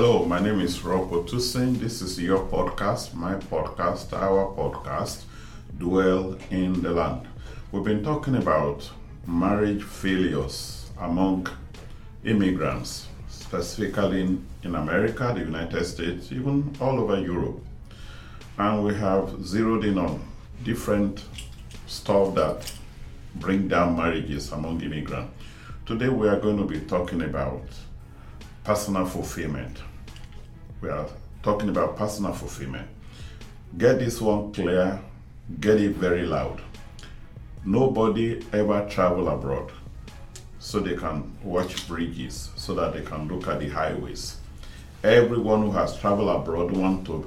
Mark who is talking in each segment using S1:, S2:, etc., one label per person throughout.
S1: Hello, my name is Ropo Otusin. This is your podcast, my podcast, our podcast, Dwell in the Land. We've been talking about marriage failures among immigrants, specifically in, in America, the United States, even all over Europe. And we have zeroed in on different stuff that bring down marriages among immigrants. Today we are going to be talking about personal fulfillment. We are talking about personal fulfillment. Get this one clear, get it very loud. Nobody ever travel abroad so they can watch bridges, so that they can look at the highways. Everyone who has traveled abroad want to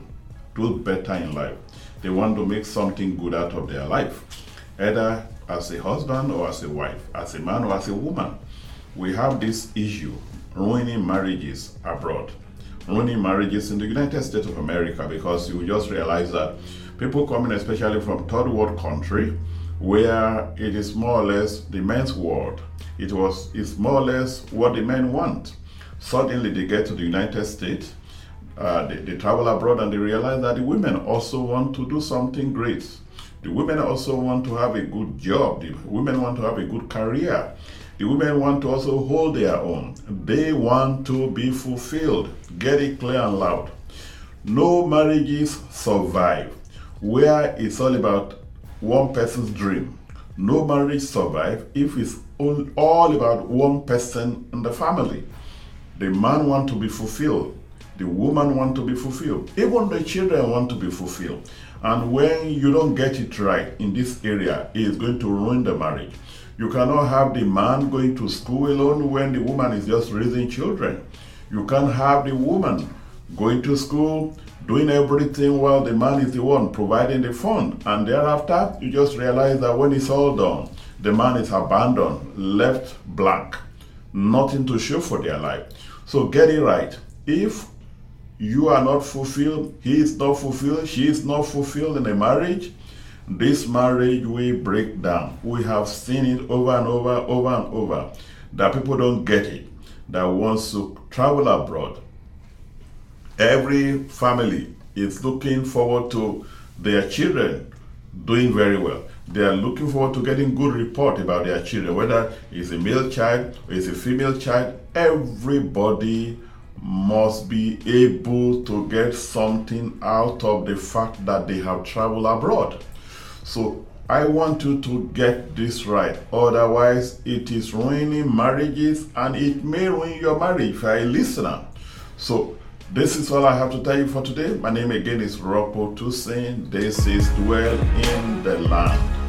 S1: do better in life. They want to make something good out of their life, either as a husband or as a wife, as a man or as a woman. We have this issue ruining marriages abroad, ruining marriages in the United States of America because you just realize that people coming, especially from third world country, where it is more or less the men's world. It was it's more or less what the men want. Suddenly they get to the United States, uh, they, they travel abroad and they realize that the women also want to do something great. The women also want to have a good job. The women want to have a good career. The women want to also hold their own. They want to be fulfilled. Get it clear and loud. No marriages survive where it's all about one person's dream. No marriage survive if it's all about one person in the family. The man want to be fulfilled. The woman want to be fulfilled. Even the children want to be fulfilled. And when you don't get it right in this area, it is going to ruin the marriage. You cannot have the man going to school alone when the woman is just raising children. You can't have the woman going to school, doing everything while the man is the one providing the fund. And thereafter, you just realize that when it's all done, the man is abandoned, left blank, nothing to show for their life. So get it right. If you are not fulfilled, he is not fulfilled, she is not fulfilled in a marriage, this marriage will break down. We have seen it over and over, over and over, that people don't get it, that wants to travel abroad. Every family is looking forward to their children doing very well. They are looking forward to getting good report about their children, whether it's a male child or it's a female child. Everybody must be able to get something out of the fact that they have traveled abroad. So I want you to get this right. Otherwise, it is ruining marriages and it may ruin your marriage if you're a listener. So this is all I have to tell you for today. My name again is Ropo Otusin. This is Dwell in the Land.